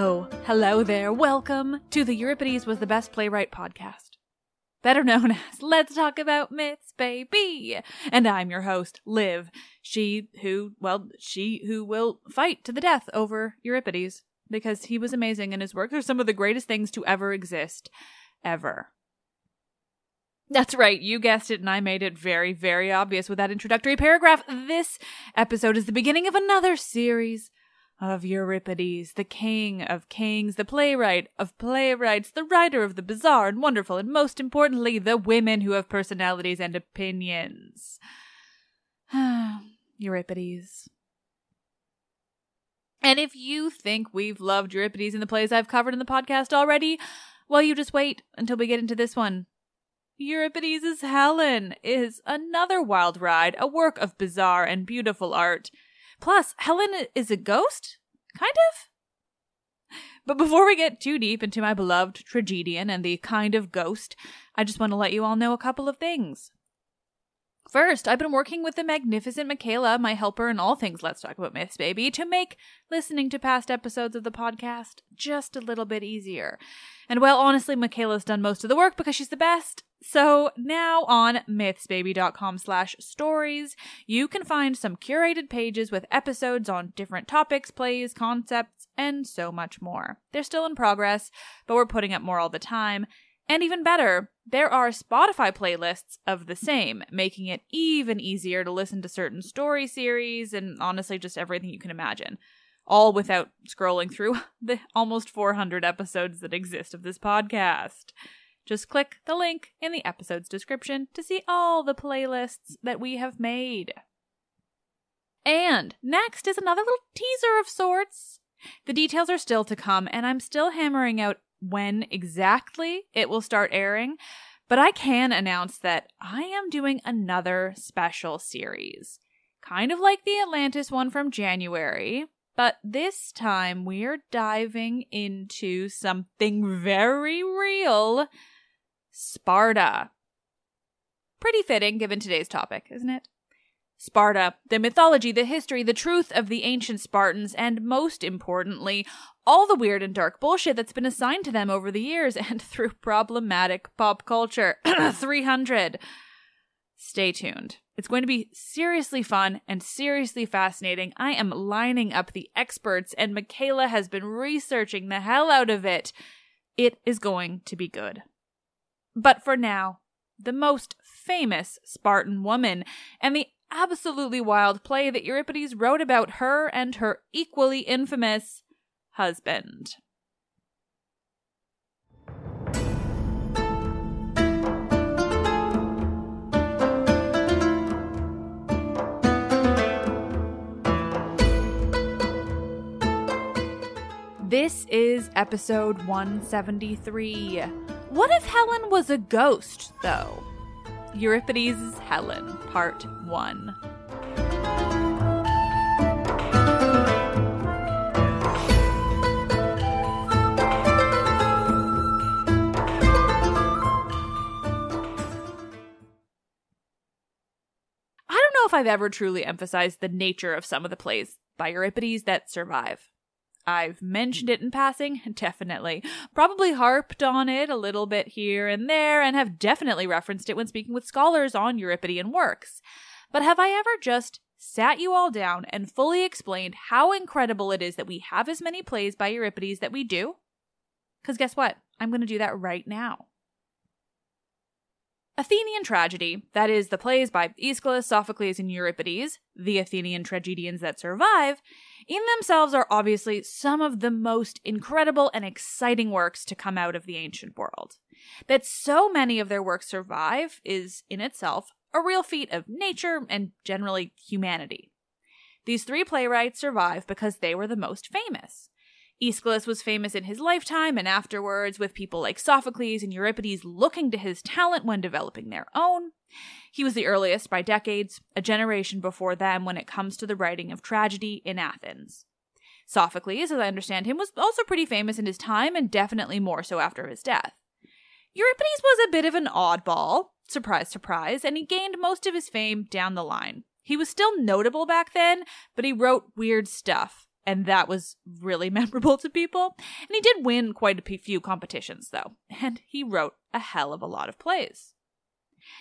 Oh, hello there. Welcome to the Euripides Was the Best Playwright podcast. Better known as Let's Talk About Myths, baby. And I'm your host, Liv. She who, well, she who will fight to the death over Euripides because he was amazing and his works are some of the greatest things to ever exist. Ever. That's right, you guessed it, and I made it very, very obvious with that introductory paragraph. This episode is the beginning of another series of Euripides, the king of kings, the playwright of playwrights, the writer of the bizarre and wonderful, and most importantly, the women who have personalities and opinions. Euripides. And if you think we've loved Euripides in the plays I've covered in the podcast already, well, you just wait until we get into this one. Euripides' Helen is another wild ride, a work of bizarre and beautiful art. Plus, Helen is a ghost? Kind of? But before we get too deep into my beloved tragedian and the kind of ghost, I just want to let you all know a couple of things. First, I've been working with the magnificent Michaela, my helper in all things Let's Talk About Myths, baby, to make listening to past episodes of the podcast just a little bit easier. And well, honestly, Michaela's done most of the work because she's the best. So now on mythsbaby.com slash stories, you can find some curated pages with episodes on different topics, plays, concepts, and so much more. They're still in progress, but we're putting up more all the time. And even better, there are Spotify playlists of the same, making it even easier to listen to certain story series and honestly just everything you can imagine. All without scrolling through the almost 400 episodes that exist of this podcast. Just click the link in the episode's description to see all the playlists that we have made. And next is another little teaser of sorts. The details are still to come, and I'm still hammering out when exactly it will start airing, but I can announce that I am doing another special series. Kind of like the Atlantis one from January, but this time we're diving into something very real Sparta. Pretty fitting given today's topic, isn't it? Sparta, the mythology, the history, the truth of the ancient Spartans, and most importantly, all the weird and dark bullshit that's been assigned to them over the years and through problematic pop culture. 300. Stay tuned. It's going to be seriously fun and seriously fascinating. I am lining up the experts, and Michaela has been researching the hell out of it. It is going to be good. But for now, the most famous Spartan woman and the absolutely wild play that Euripides wrote about her and her equally infamous husband. This is episode 173. What if Helen was a ghost, though? Euripides' Helen, Part 1. I've ever truly emphasized the nature of some of the plays by Euripides that survive. I've mentioned it in passing, definitely. Probably harped on it a little bit here and there, and have definitely referenced it when speaking with scholars on Euripidean works. But have I ever just sat you all down and fully explained how incredible it is that we have as many plays by Euripides that we do? Because guess what? I'm going to do that right now. Athenian tragedy, that is, the plays by Aeschylus, Sophocles, and Euripides, the Athenian tragedians that survive, in themselves are obviously some of the most incredible and exciting works to come out of the ancient world. That so many of their works survive is, in itself, a real feat of nature and generally humanity. These three playwrights survive because they were the most famous. Aeschylus was famous in his lifetime and afterwards, with people like Sophocles and Euripides looking to his talent when developing their own. He was the earliest by decades, a generation before them when it comes to the writing of tragedy in Athens. Sophocles, as I understand him, was also pretty famous in his time and definitely more so after his death. Euripides was a bit of an oddball, surprise, surprise, and he gained most of his fame down the line. He was still notable back then, but he wrote weird stuff and that was really memorable to people. And he did win quite a few competitions, though, and he wrote a hell of a lot of plays.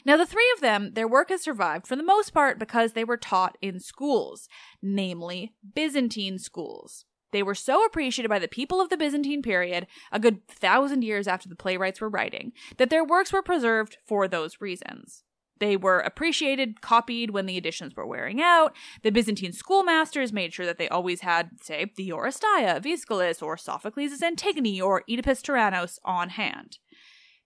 Now, the three of them, their work has survived for the most part because they were taught in schools, namely Byzantine schools. They were so appreciated by the people of the Byzantine period, a good thousand years after the playwrights were writing, that their works were preserved for those reasons. They were appreciated, copied when the editions were wearing out. The Byzantine schoolmasters made sure that they always had, say, the Oresteia of Aeschylus or Sophocles' Antigone or Oedipus Tyrannos on hand.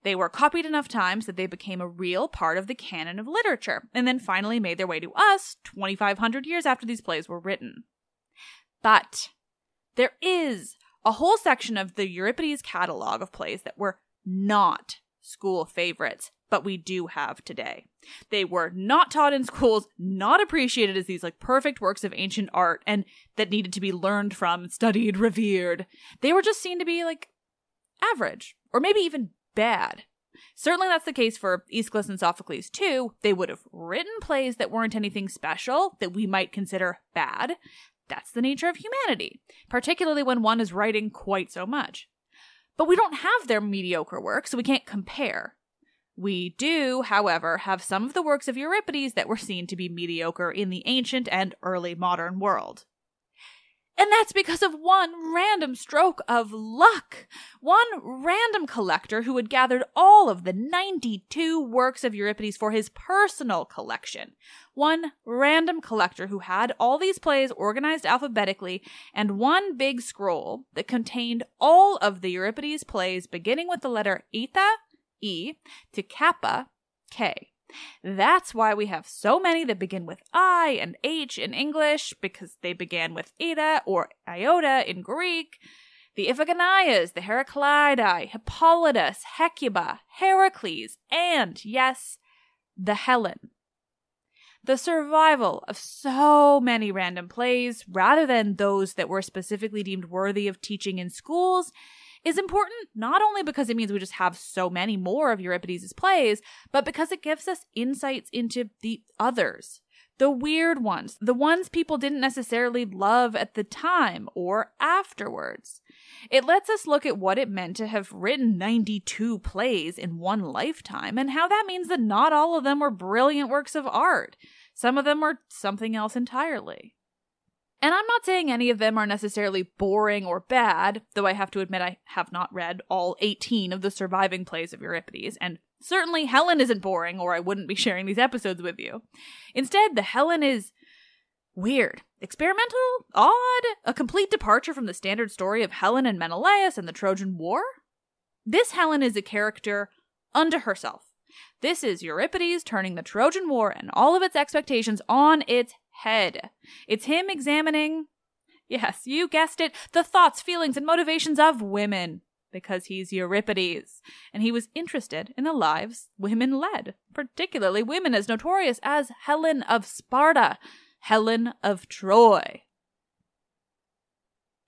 They were copied enough times that they became a real part of the canon of literature, and then finally made their way to us 2,500 years after these plays were written. But there is a whole section of the Euripides catalog of plays that were not school favorites but we do have today. They were not taught in schools, not appreciated as these like perfect works of ancient art and that needed to be learned from, studied, revered. They were just seen to be like average or maybe even bad. Certainly that's the case for Aeschylus and Sophocles too. They would have written plays that weren't anything special, that we might consider bad. That's the nature of humanity, particularly when one is writing quite so much. But we don't have their mediocre work, so we can't compare. We do, however, have some of the works of Euripides that were seen to be mediocre in the ancient and early modern world. And that's because of one random stroke of luck. One random collector who had gathered all of the 92 works of Euripides for his personal collection. One random collector who had all these plays organized alphabetically and one big scroll that contained all of the Euripides plays beginning with the letter eta, E, to kappa, K. That's why we have so many that begin with I and H in English, because they began with eta or iota in Greek. The Iphigenias, the Heraclidae, Hippolytus, Hecuba, Heracles, and, yes, the Helen. The survival of so many random plays, rather than those that were specifically deemed worthy of teaching in schools, is important not only because it means we just have so many more of Euripides' plays, but because it gives us insights into the others. The weird ones, the ones people didn't necessarily love at the time or afterwards. It lets us look at what it meant to have written 92 plays in one lifetime and how that means that not all of them were brilliant works of art. Some of them were something else entirely. And I'm not saying any of them are necessarily boring or bad, though I have to admit I have not read all 18 of the surviving plays of Euripides, and certainly Helen isn't boring, or I wouldn't be sharing these episodes with you. Instead, the Helen is weird, experimental, odd, a complete departure from the standard story of Helen and Menelaus and the Trojan War. This Helen is a character unto herself. This is Euripides turning the Trojan War and all of its expectations on its head. It's him examining, yes, you guessed it, the thoughts, feelings, and motivations of women. Because he's Euripides, and he was interested in the lives women led, particularly women as notorious as Helen of Sparta, Helen of Troy.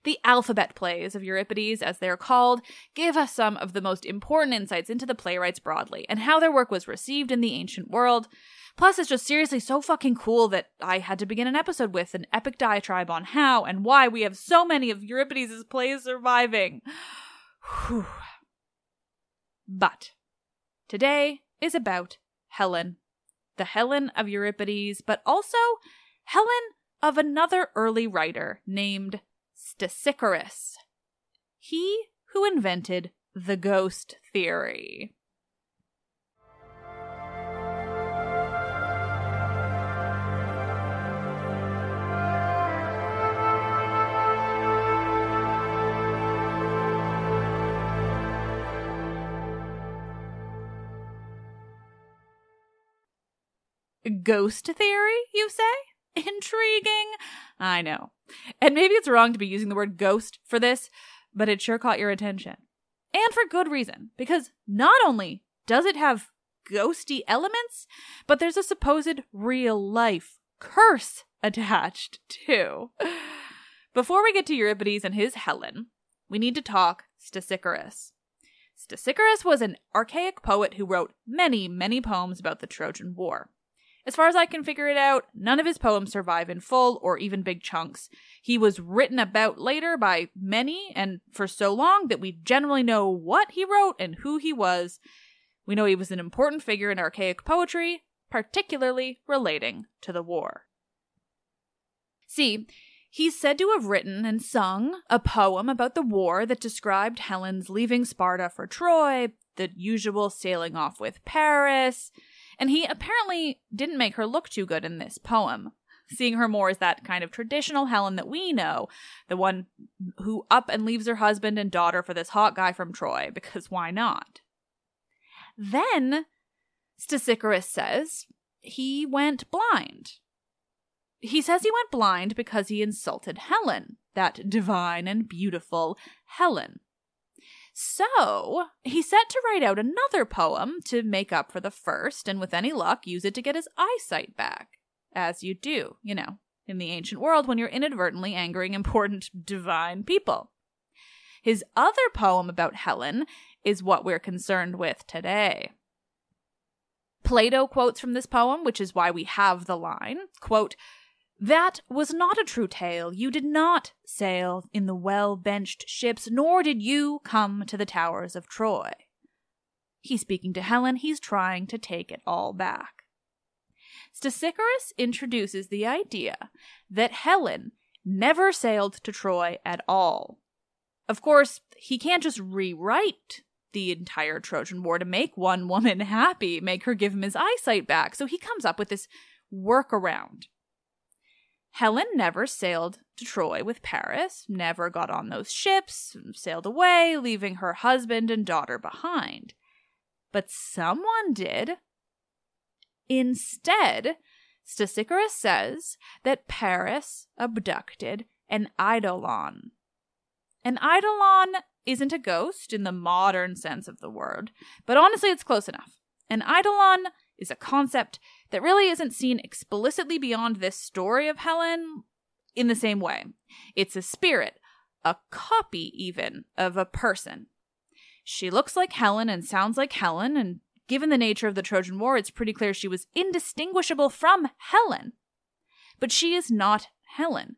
The alphabet plays of Euripides, as they're called, give us some of the most important insights into the playwrights broadly and how their work was received in the ancient world, Plus, it's just seriously so fucking cool that I had to begin an episode with an epic diatribe on how and why we have so many of Euripides' plays surviving. Whew. But today is about Helen, the Helen of Euripides, but also Helen of another early writer named Stesichorus. He who invented the ghost theory. Ghost theory, you say? Intriguing. I know. And maybe it's wrong to be using the word ghost for this, but it sure caught your attention. And for good reason, because not only does it have ghosty elements, but there's a supposed real life curse attached too. Before we get to Euripides and his Helen, we need to talk Stesichorus. Stesichorus was an archaic poet who wrote many, many poems about the Trojan War. As far as I can figure it out, none of his poems survive in full or even big chunks. He was written about later by many and for so long that we generally know what he wrote and who he was. We know he was an important figure in archaic poetry, particularly relating to the war. See, he's said to have written and sung a poem about the war that described Helen's leaving Sparta for Troy, the usual sailing off with Paris, and he apparently didn't make her look too good in this poem, seeing her more as that kind of traditional Helen that we know, the one who up and leaves her husband and daughter for this hot guy from Troy, because why not? Then, Stesichorus says, he went blind. He says he went blind because he insulted Helen, that divine and beautiful Helen. So he set to write out another poem to make up for the first, and with any luck, use it to get his eyesight back. As you do, you know, in the ancient world when you're inadvertently angering important divine people. His other poem about Helen is what we're concerned with today. Plato quotes from this poem, which is why we have the line, quote, that was not a true tale. You did not sail in the well benched ships, nor did you come to the towers of Troy. He's speaking to Helen, he's trying to take it all back. Stesichorus introduces the idea that Helen never sailed to Troy at all. Of course, he can't just rewrite the entire Trojan War to make one woman happy, make her give him his eyesight back, so he comes up with this workaround. Helen never sailed to Troy with Paris, never got on those ships, sailed away, leaving her husband and daughter behind. But someone did. Instead, Stesichorus says that Paris abducted an eidolon. An eidolon isn't a ghost in the modern sense of the word, but honestly, it's close enough. An eidolon is a concept that really isn't seen explicitly beyond this story of Helen in the same way. It's a spirit, a copy even, of a person. She looks like Helen and sounds like Helen, and given the nature of the Trojan War, it's pretty clear she was indistinguishable from Helen. But she is not Helen.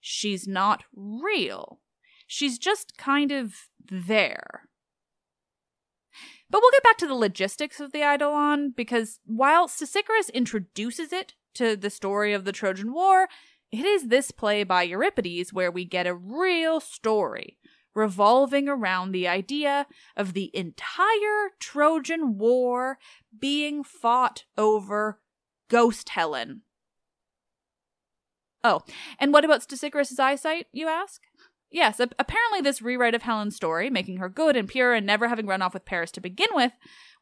She's not real. She's just kind of there. But we'll get back to the logistics of the Eidolon because while Stesichorus introduces it to the story of the Trojan War, it is this play by Euripides where we get a real story revolving around the idea of the entire Trojan War being fought over Ghost Helen. Oh, and what about Stesichorus' eyesight, you ask? Yes, apparently this rewrite of Helen's story, making her good and pure and never having run off with Paris to begin with,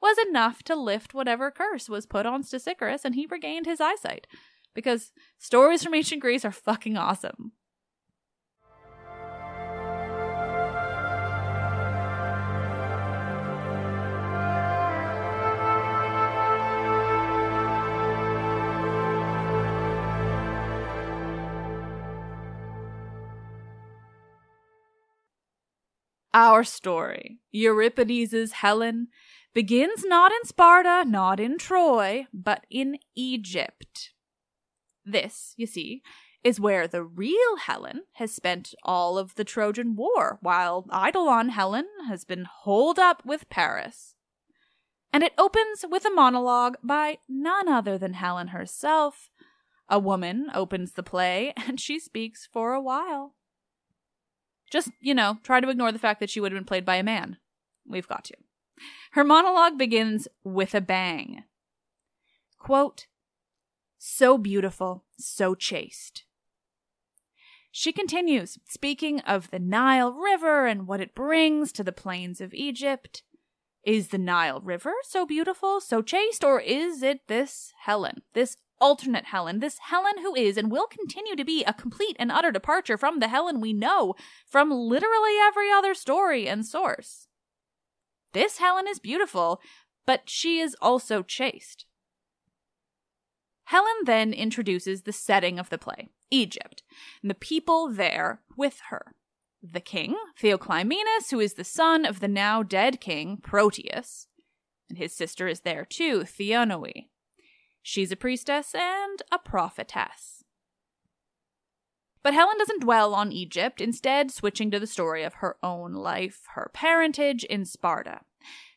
was enough to lift whatever curse was put on Stesichorus and he regained his eyesight. Because stories from ancient Greece are fucking awesome. Our story, Euripides' Helen, begins not in Sparta, not in Troy, but in Egypt. This, you see, is where the real Helen has spent all of the Trojan War, while Eidolon Helen has been holed up with Paris. And it opens with a monologue by none other than Helen herself. A woman opens the play, and she speaks for a while. Just, you know, try to ignore the fact that she would have been played by a man. We've got to. Her monologue begins with a bang. Quote, so beautiful, so chaste. She continues, speaking of the Nile River and what it brings to the plains of Egypt. Is the Nile River so beautiful, so chaste, or is it this Helen, this alternate Helen, this Helen who is and will continue to be a complete and utter departure from the Helen we know from literally every other story and source. This Helen is beautiful, but she is also chaste. Helen then introduces the setting of the play, Egypt, and the people there with her. The king, Theoclymenus, who is the son of the now dead king, Proteus, and his sister is there too, Theonoe. She's a priestess and a prophetess. But Helen doesn't dwell on Egypt, instead, switching to the story of her own life, her parentage in Sparta.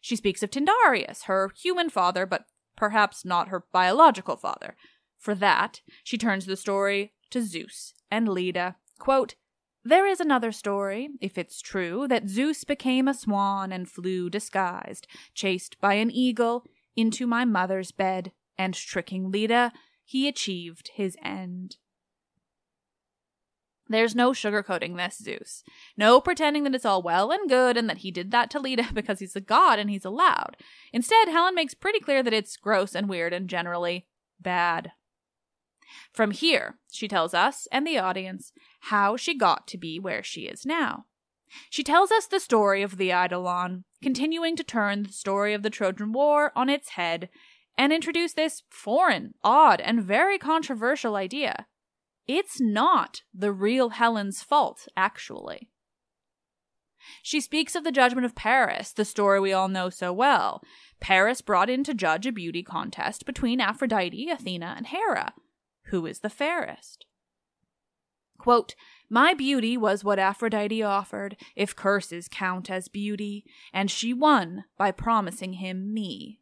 She speaks of Tyndareus, her human father, but perhaps not her biological father. For that, she turns the story to Zeus and Leda. Quote, there is another story, if it's true, that Zeus became a swan and flew disguised, chased by an eagle, into my mother's bed and tricking Leda, he achieved his end. There's no sugarcoating this, Zeus. No pretending that it's all well and good and that he did that to Leda because he's a god and he's allowed. Instead, Helen makes pretty clear that it's gross and weird and generally bad. From here, she tells us and the audience how she got to be where she is now. She tells us the story of the Eidolon, continuing to turn the story of the Trojan War on its head and introduce this foreign, odd, and very controversial idea. It's not the real Helen's fault, actually. She speaks of the judgment of Paris, the story we all know so well. Paris brought in to judge a beauty contest between Aphrodite, Athena, and Hera. Who is the fairest? Quote, My beauty was what Aphrodite offered, if curses count as beauty, and she won by promising him me.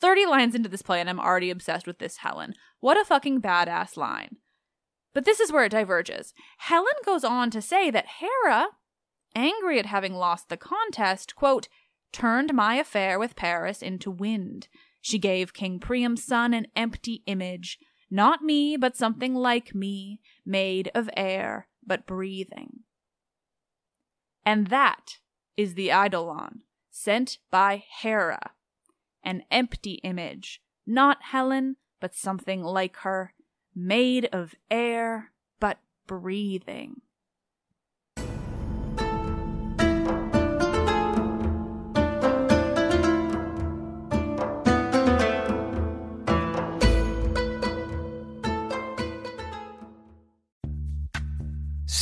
30 lines into this play, and I'm already obsessed with this Helen. What a fucking badass line. But this is where it diverges. Helen goes on to say that Hera, angry at having lost the contest, quote, turned my affair with Paris into wind. She gave King Priam's son an empty image, not me, but something like me, made of air, but breathing. And that is the Eidolon, sent by Hera. An empty image, not Helen, but something like her, made of air, but breathing.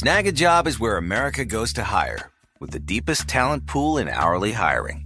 Snagajob is where America goes to hire, with the deepest talent pool in hourly hiring.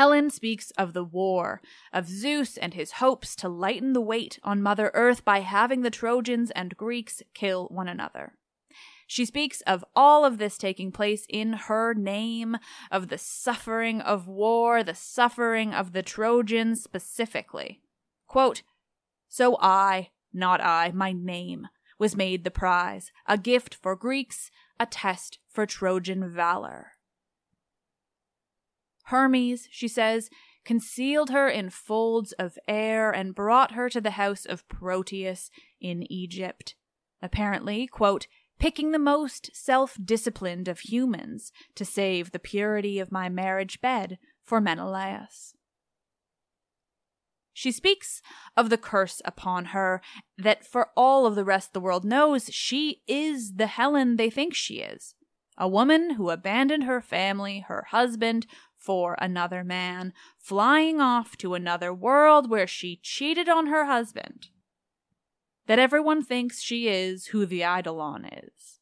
Helen speaks of the war, of Zeus and his hopes to lighten the weight on Mother Earth by having the Trojans and Greeks kill one another. She speaks of all of this taking place in her name, of the suffering of war, the suffering of the Trojans specifically. Quote, So I, not I, my name, was made the prize, a gift for Greeks, a test for Trojan valor. Hermes, she says, concealed her in folds of air and brought her to the house of Proteus in Egypt. Apparently, quote, picking the most self disciplined of humans to save the purity of my marriage bed for Menelaus. She speaks of the curse upon her that for all of the rest the world knows she is the Helen they think she is. A woman who abandoned her family, her husband, for another man, flying off to another world where she cheated on her husband. That everyone thinks she is who the Eidolon is.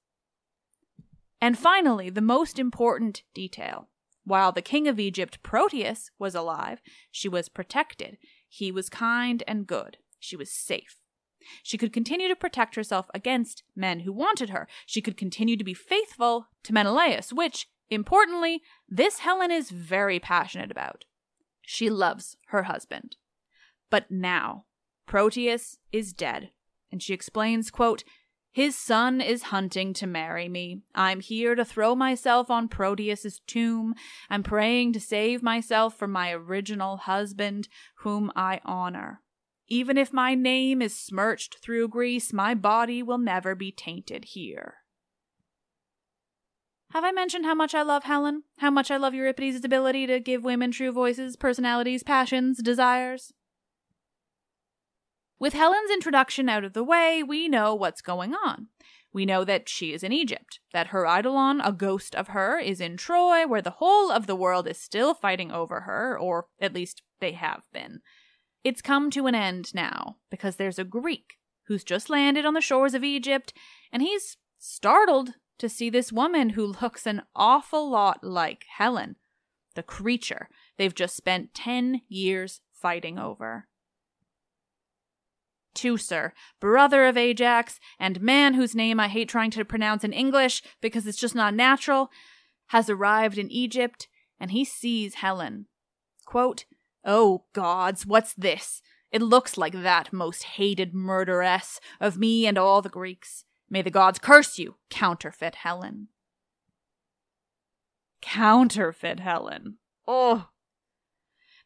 And finally, the most important detail. While the king of Egypt, Proteus, was alive, she was protected. He was kind and good. She was safe. She could continue to protect herself against men who wanted her. She could continue to be faithful to Menelaus, which, importantly, this Helen is very passionate about. She loves her husband. But now, Proteus is dead, and she explains, quote, his son is hunting to marry me. I'm here to throw myself on Proteus's tomb. I'm praying to save myself from my original husband, whom I honor. Even if my name is smirched through Greece, my body will never be tainted here. Have I mentioned how much I love Helen? How much I love Euripides' ability to give women true voices, personalities, passions, desires? With Helen's introduction out of the way, we know what's going on. We know that she is in Egypt, that her Eidolon, a ghost of her, is in Troy, where the whole of the world is still fighting over her, or at least they have been. It's come to an end now, because there's a Greek who's just landed on the shores of Egypt, and he's startled to see this woman who looks an awful lot like Helen, the creature they've just spent 10 years fighting over. Teucer, brother of Ajax, and man whose name I hate trying to pronounce in English because it's just not natural, has arrived in Egypt, and he sees Helen. Quote, Oh gods, what's this? It looks like that most hated murderess of me and all the Greeks. May the gods curse you, counterfeit Helen. Counterfeit Helen. Oh,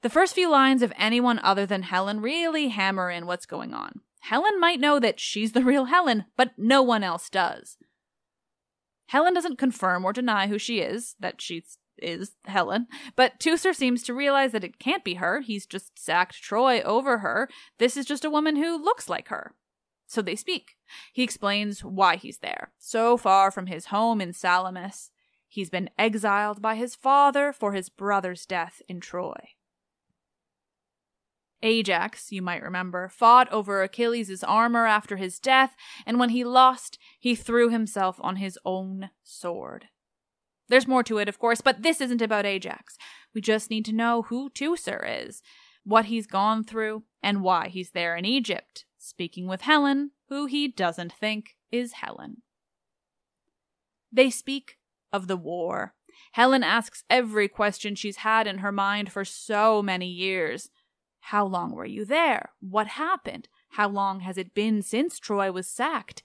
the first few lines of anyone other than Helen really hammer in what's going on. Helen might know that she's the real Helen, but no one else does. Helen doesn't confirm or deny who she is, that she is Helen, but Teucer seems to realize that it can't be her. He's just sacked Troy over her. This is just a woman who looks like her. So they speak. He explains why he's there. So far from his home in Salamis, he's been exiled by his father for his brother's death in Troy. Ajax, you might remember, fought over Achilles' armor after his death, and when he lost, he threw himself on his own sword. There's more to it, of course, but this isn't about Ajax. We just need to know who Teucer is, what he's gone through, and why he's there in Egypt, speaking with Helen, who he doesn't think is Helen. They speak of the war. Helen asks every question she's had in her mind for so many years. How long were you there? What happened? How long has it been since Troy was sacked?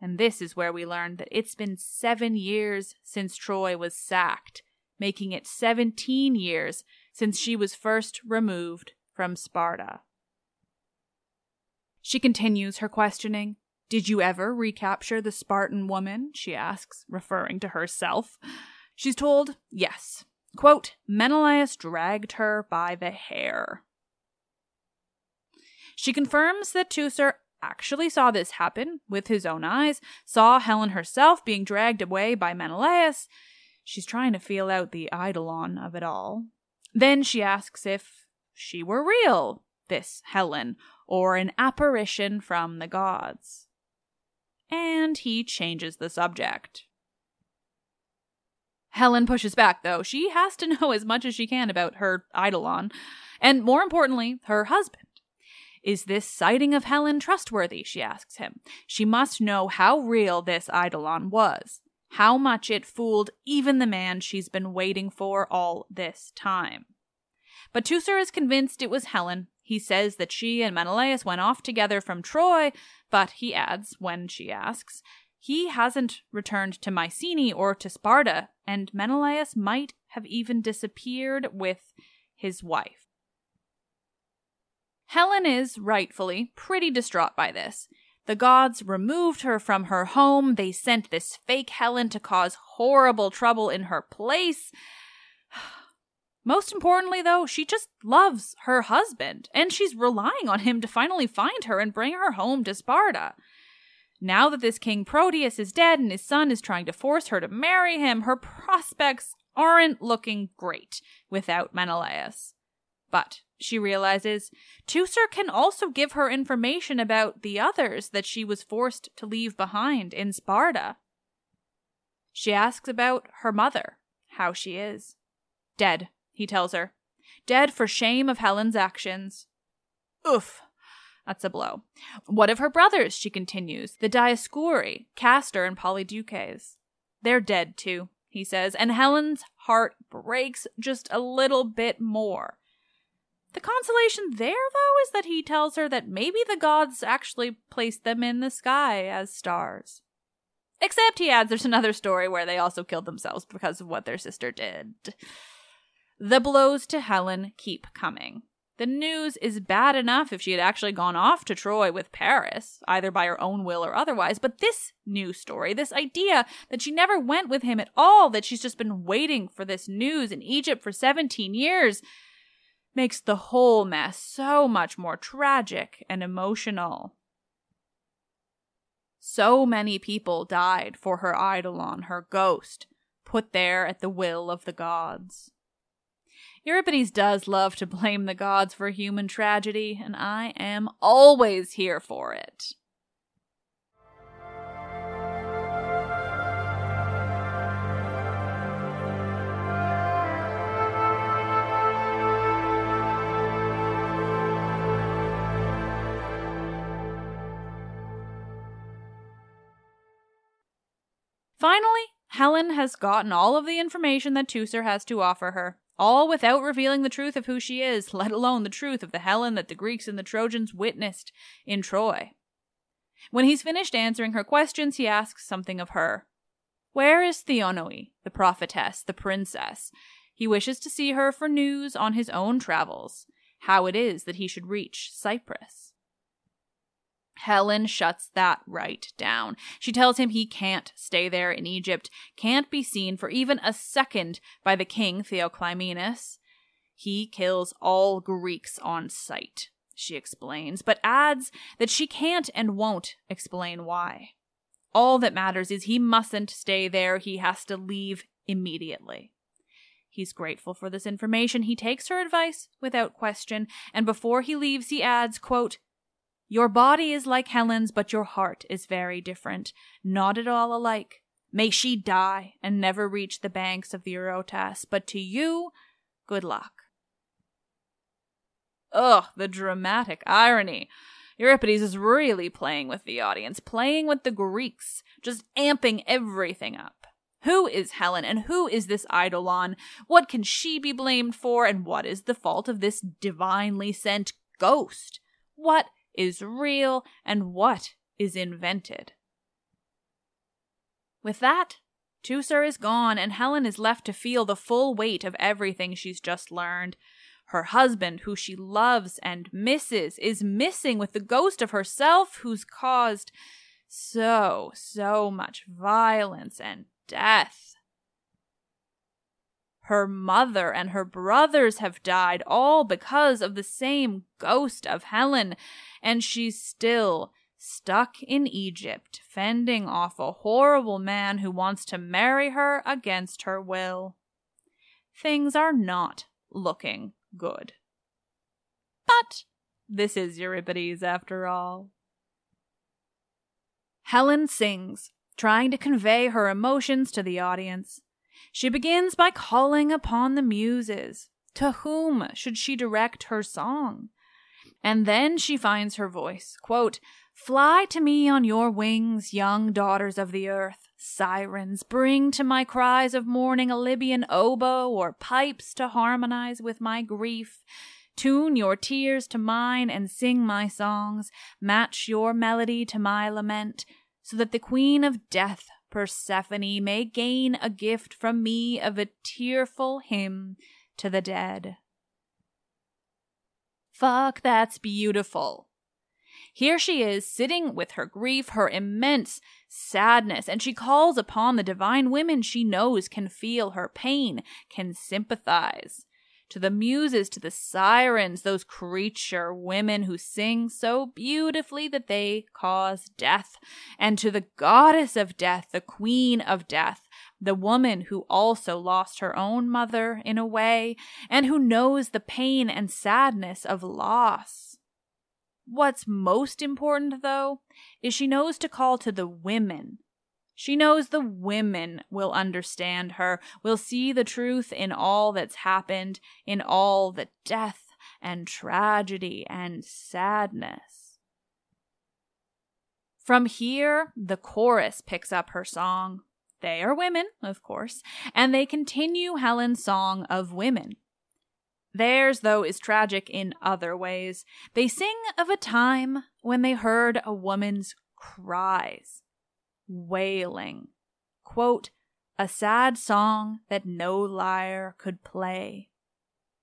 And this is where we learn that it's been seven years since Troy was sacked, making it 17 years since she was first removed from Sparta. She continues her questioning. Did you ever recapture the Spartan woman? she asks, referring to herself. She's told, yes. Quote, Menelaus dragged her by the hair. She confirms that Teucer actually saw this happen with his own eyes, saw Helen herself being dragged away by Menelaus. She's trying to feel out the eidolon of it all. Then she asks if she were real, this Helen, or an apparition from the gods. And he changes the subject. Helen pushes back, though. She has to know as much as she can about her eidolon, and more importantly, her husband. Is this sighting of Helen trustworthy? She asks him. She must know how real this Eidolon was, how much it fooled even the man she's been waiting for all this time. But Teucer is convinced it was Helen. He says that she and Menelaus went off together from Troy, but he adds, when she asks, he hasn't returned to Mycenae or to Sparta, and Menelaus might have even disappeared with his wife. Helen is, rightfully, pretty distraught by this. The gods removed her from her home. They sent this fake Helen to cause horrible trouble in her place. Most importantly, though, she just loves her husband, and she's relying on him to finally find her and bring her home to Sparta. Now that this King Proteus is dead and his son is trying to force her to marry him, her prospects aren't looking great without Menelaus. But she realizes Teucer can also give her information about the others that she was forced to leave behind in Sparta. She asks about her mother, how she is. Dead, he tells her. Dead for shame of Helen's actions. Oof. That's a blow. What of her brothers? She continues. The Dioscuri, Castor and Polydeuces. They're dead too, he says, and Helen's heart breaks just a little bit more. The consolation there, though, is that he tells her that maybe the gods actually placed them in the sky as stars. Except he adds there's another story where they also killed themselves because of what their sister did. The blows to Helen keep coming. The news is bad enough if she had actually gone off to Troy with Paris, either by her own will or otherwise, but this new story, this idea that she never went with him at all, that she's just been waiting for this news in Egypt for 17 years, makes the whole mess so much more tragic and emotional. So many people died for her eidolon, her ghost, put there at the will of the gods. Euripides does love to blame the gods for human tragedy, and I am always here for it. Finally, Helen has gotten all of the information that Teucer has to offer her, all without revealing the truth of who she is, let alone the truth of the Helen that the Greeks and the Trojans witnessed in Troy. When he's finished answering her questions, he asks something of her. Where is Theonoe, the prophetess, the princess? He wishes to see her for news on his own travels, how it is that he should reach Cyprus. Helen shuts that right down. She tells him he can't stay there in Egypt, can't be seen for even a second by the king Theoclymenus. He kills all Greeks on sight, she explains, but adds that she can't and won't explain why. All that matters is he mustn't stay there, he has to leave immediately. He's grateful for this information. He takes her advice without question, and before he leaves, he adds, quote, your body is like Helen's, but your heart is very different, not at all alike. May she die and never reach the banks of the Eurotas, but to you, good luck. Ugh, the dramatic irony. Euripides is really playing with the audience, playing with the Greeks, just amping everything up. Who is Helen and who is this Eidolon? What can she be blamed for and what is the fault of this divinely sent ghost? What is real and what is invented. With that, Teucer is gone, and Helen is left to feel the full weight of everything she's just learned. Her husband, who she loves and misses, is missing with the ghost of herself who's caused so, so much violence and death. Her mother and her brothers have died, all because of the same ghost of Helen, and she's still stuck in Egypt, fending off a horrible man who wants to marry her against her will. Things are not looking good. But this is Euripides after all. Helen sings, trying to convey her emotions to the audience. She begins by calling upon the muses. To whom should she direct her song? And then she finds her voice. Quote, Fly to me on your wings, young daughters of the earth. Sirens, bring to my cries of mourning a Libyan oboe or pipes to harmonize with my grief. Tune your tears to mine and sing my songs. Match your melody to my lament, so that the queen of death, Persephone, may gain a gift from me of a tearful hymn to the dead. Fuck, that's beautiful. Here she is, sitting with her grief, her immense sadness, and she calls upon the divine women she knows can feel her pain, can sympathize. To the muses, to the sirens, those creature women who sing so beautifully that they cause death, and to the goddess of death, the queen of death, the woman who also lost her own mother in a way, and who knows the pain and sadness of loss. What's most important, though, is she knows to call to the women. She knows the women will understand her, will see the truth in all that's happened, in all the death and tragedy and sadness. From here, the chorus picks up her song. They are women, of course, and they continue Helen's song of women. Theirs, though, is tragic in other ways. They sing of a time when they heard a woman's cries, wailing. Quote, a sad song that no lyre could play.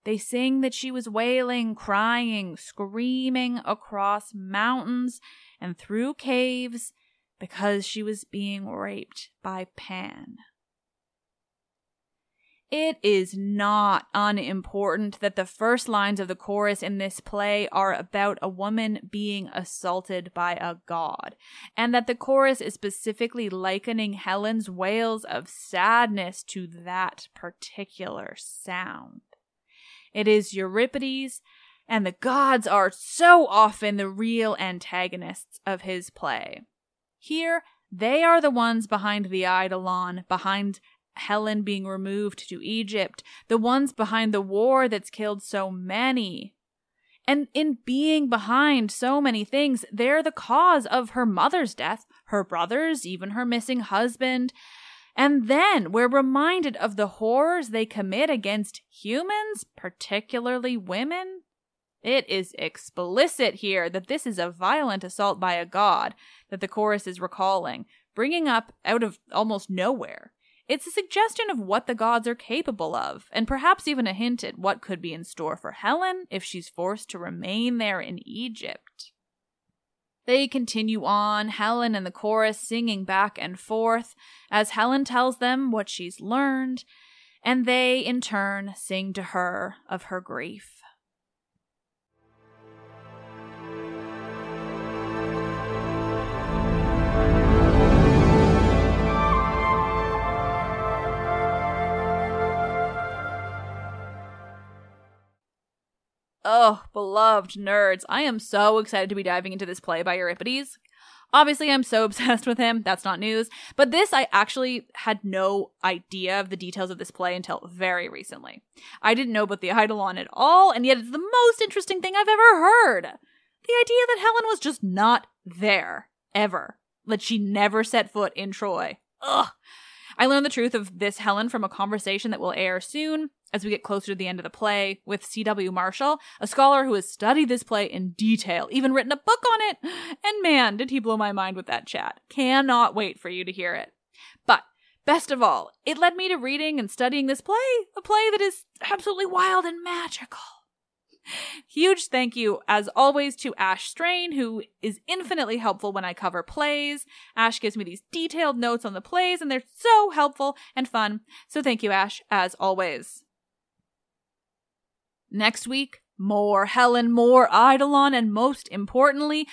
They sing that she was wailing, crying, screaming across mountains and through caves because she was being raped by Pan. It is not unimportant that the first lines of the chorus in this play are about a woman being assaulted by a god, and that the chorus is specifically likening Helen's wails of sadness to that particular sound. It is Euripides, and the gods are so often the real antagonists of his play. Here, they are the ones behind the Eidolon, behind Helen being removed to Egypt, the ones behind the war that's killed so many. And in being behind so many things, they're the cause of her mother's death, her brother's, even her missing husband. And then we're reminded of the horrors they commit against humans, particularly women. It is explicit here that this is a violent assault by a god that the chorus is recalling, bringing up out of almost nowhere. It's a suggestion of what the gods are capable of, and perhaps even a hint at what could be in store for Helen if she's forced to remain there in Egypt. They continue on, Helen and the chorus singing back and forth as Helen tells them what she's learned, and they, in turn, sing to her of her grief. Oh, beloved nerds. I am so excited to be diving into this play by Euripides. Obviously, I'm so obsessed with him. That's not news. But this, I actually had no idea of the details of this play until very recently. I didn't know about the Eidolon at all, and yet it's the most interesting thing I've ever heard. The idea that Helen was just not there, ever. That she never set foot in Troy. Ugh. I learned the truth of this Helen from a conversation that will air soon as we get closer to the end of the play with C.W. Marshall, a scholar who has studied this play in detail, even written a book on it. And man, did he blow my mind with that chat. Cannot wait for you to hear it. But best of all, it led me to reading and studying this play, a play that is absolutely wild and magical. Huge thank you, as always, to Ash Strain, who is infinitely helpful when I cover plays. Ash gives me these detailed notes on the plays, and they're so helpful and fun. So thank you, Ash, as always. Next week, more Helen, more Eidolon, and most importantly,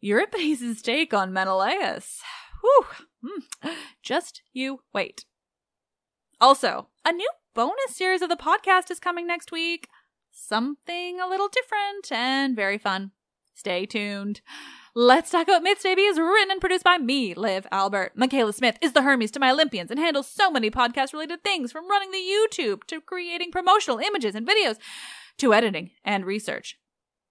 Euripides' take on Menelaus. Whew. Mm. Just you wait. Also, a new bonus series of the podcast is coming next week something a little different and very fun. Stay tuned. Let's Talk About Myths, baby, is written and produced by me, Liv Albert. Michaela Smith is the Hermes to my Olympians and handles so many podcast related things from running the YouTube to creating promotional images and videos to editing and research.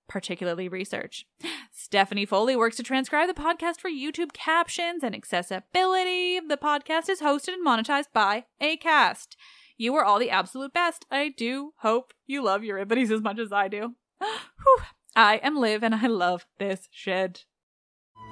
particularly research. Stephanie Foley works to transcribe the podcast for YouTube captions and accessibility. The podcast is hosted and monetized by ACAST. You are all the absolute best. I do hope you love Euripides as much as I do. Whew. I am Liv and I love this shit.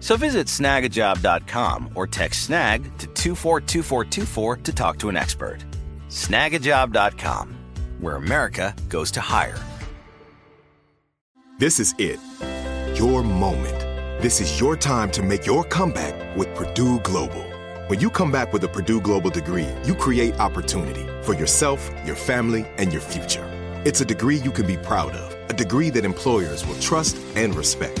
So visit snagajob.com or text snag to 242424 to talk to an expert. Snagajob.com, where America goes to hire. This is it. Your moment. This is your time to make your comeback with Purdue Global. When you come back with a Purdue Global degree, you create opportunity for yourself, your family, and your future. It's a degree you can be proud of, a degree that employers will trust and respect.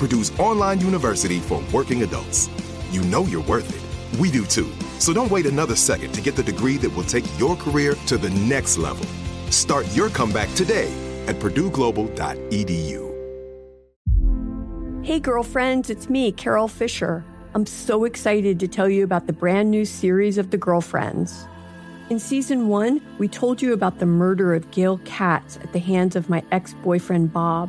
Purdue's online university for working adults. You know you're worth it. We do too. So don't wait another second to get the degree that will take your career to the next level. Start your comeback today at purdueglobal.edu. Hey, girlfriends, it's me, Carol Fisher. I'm so excited to tell you about the brand new series of The Girlfriends. In season one, we told you about the murder of Gail Katz at the hands of my ex boyfriend Bob.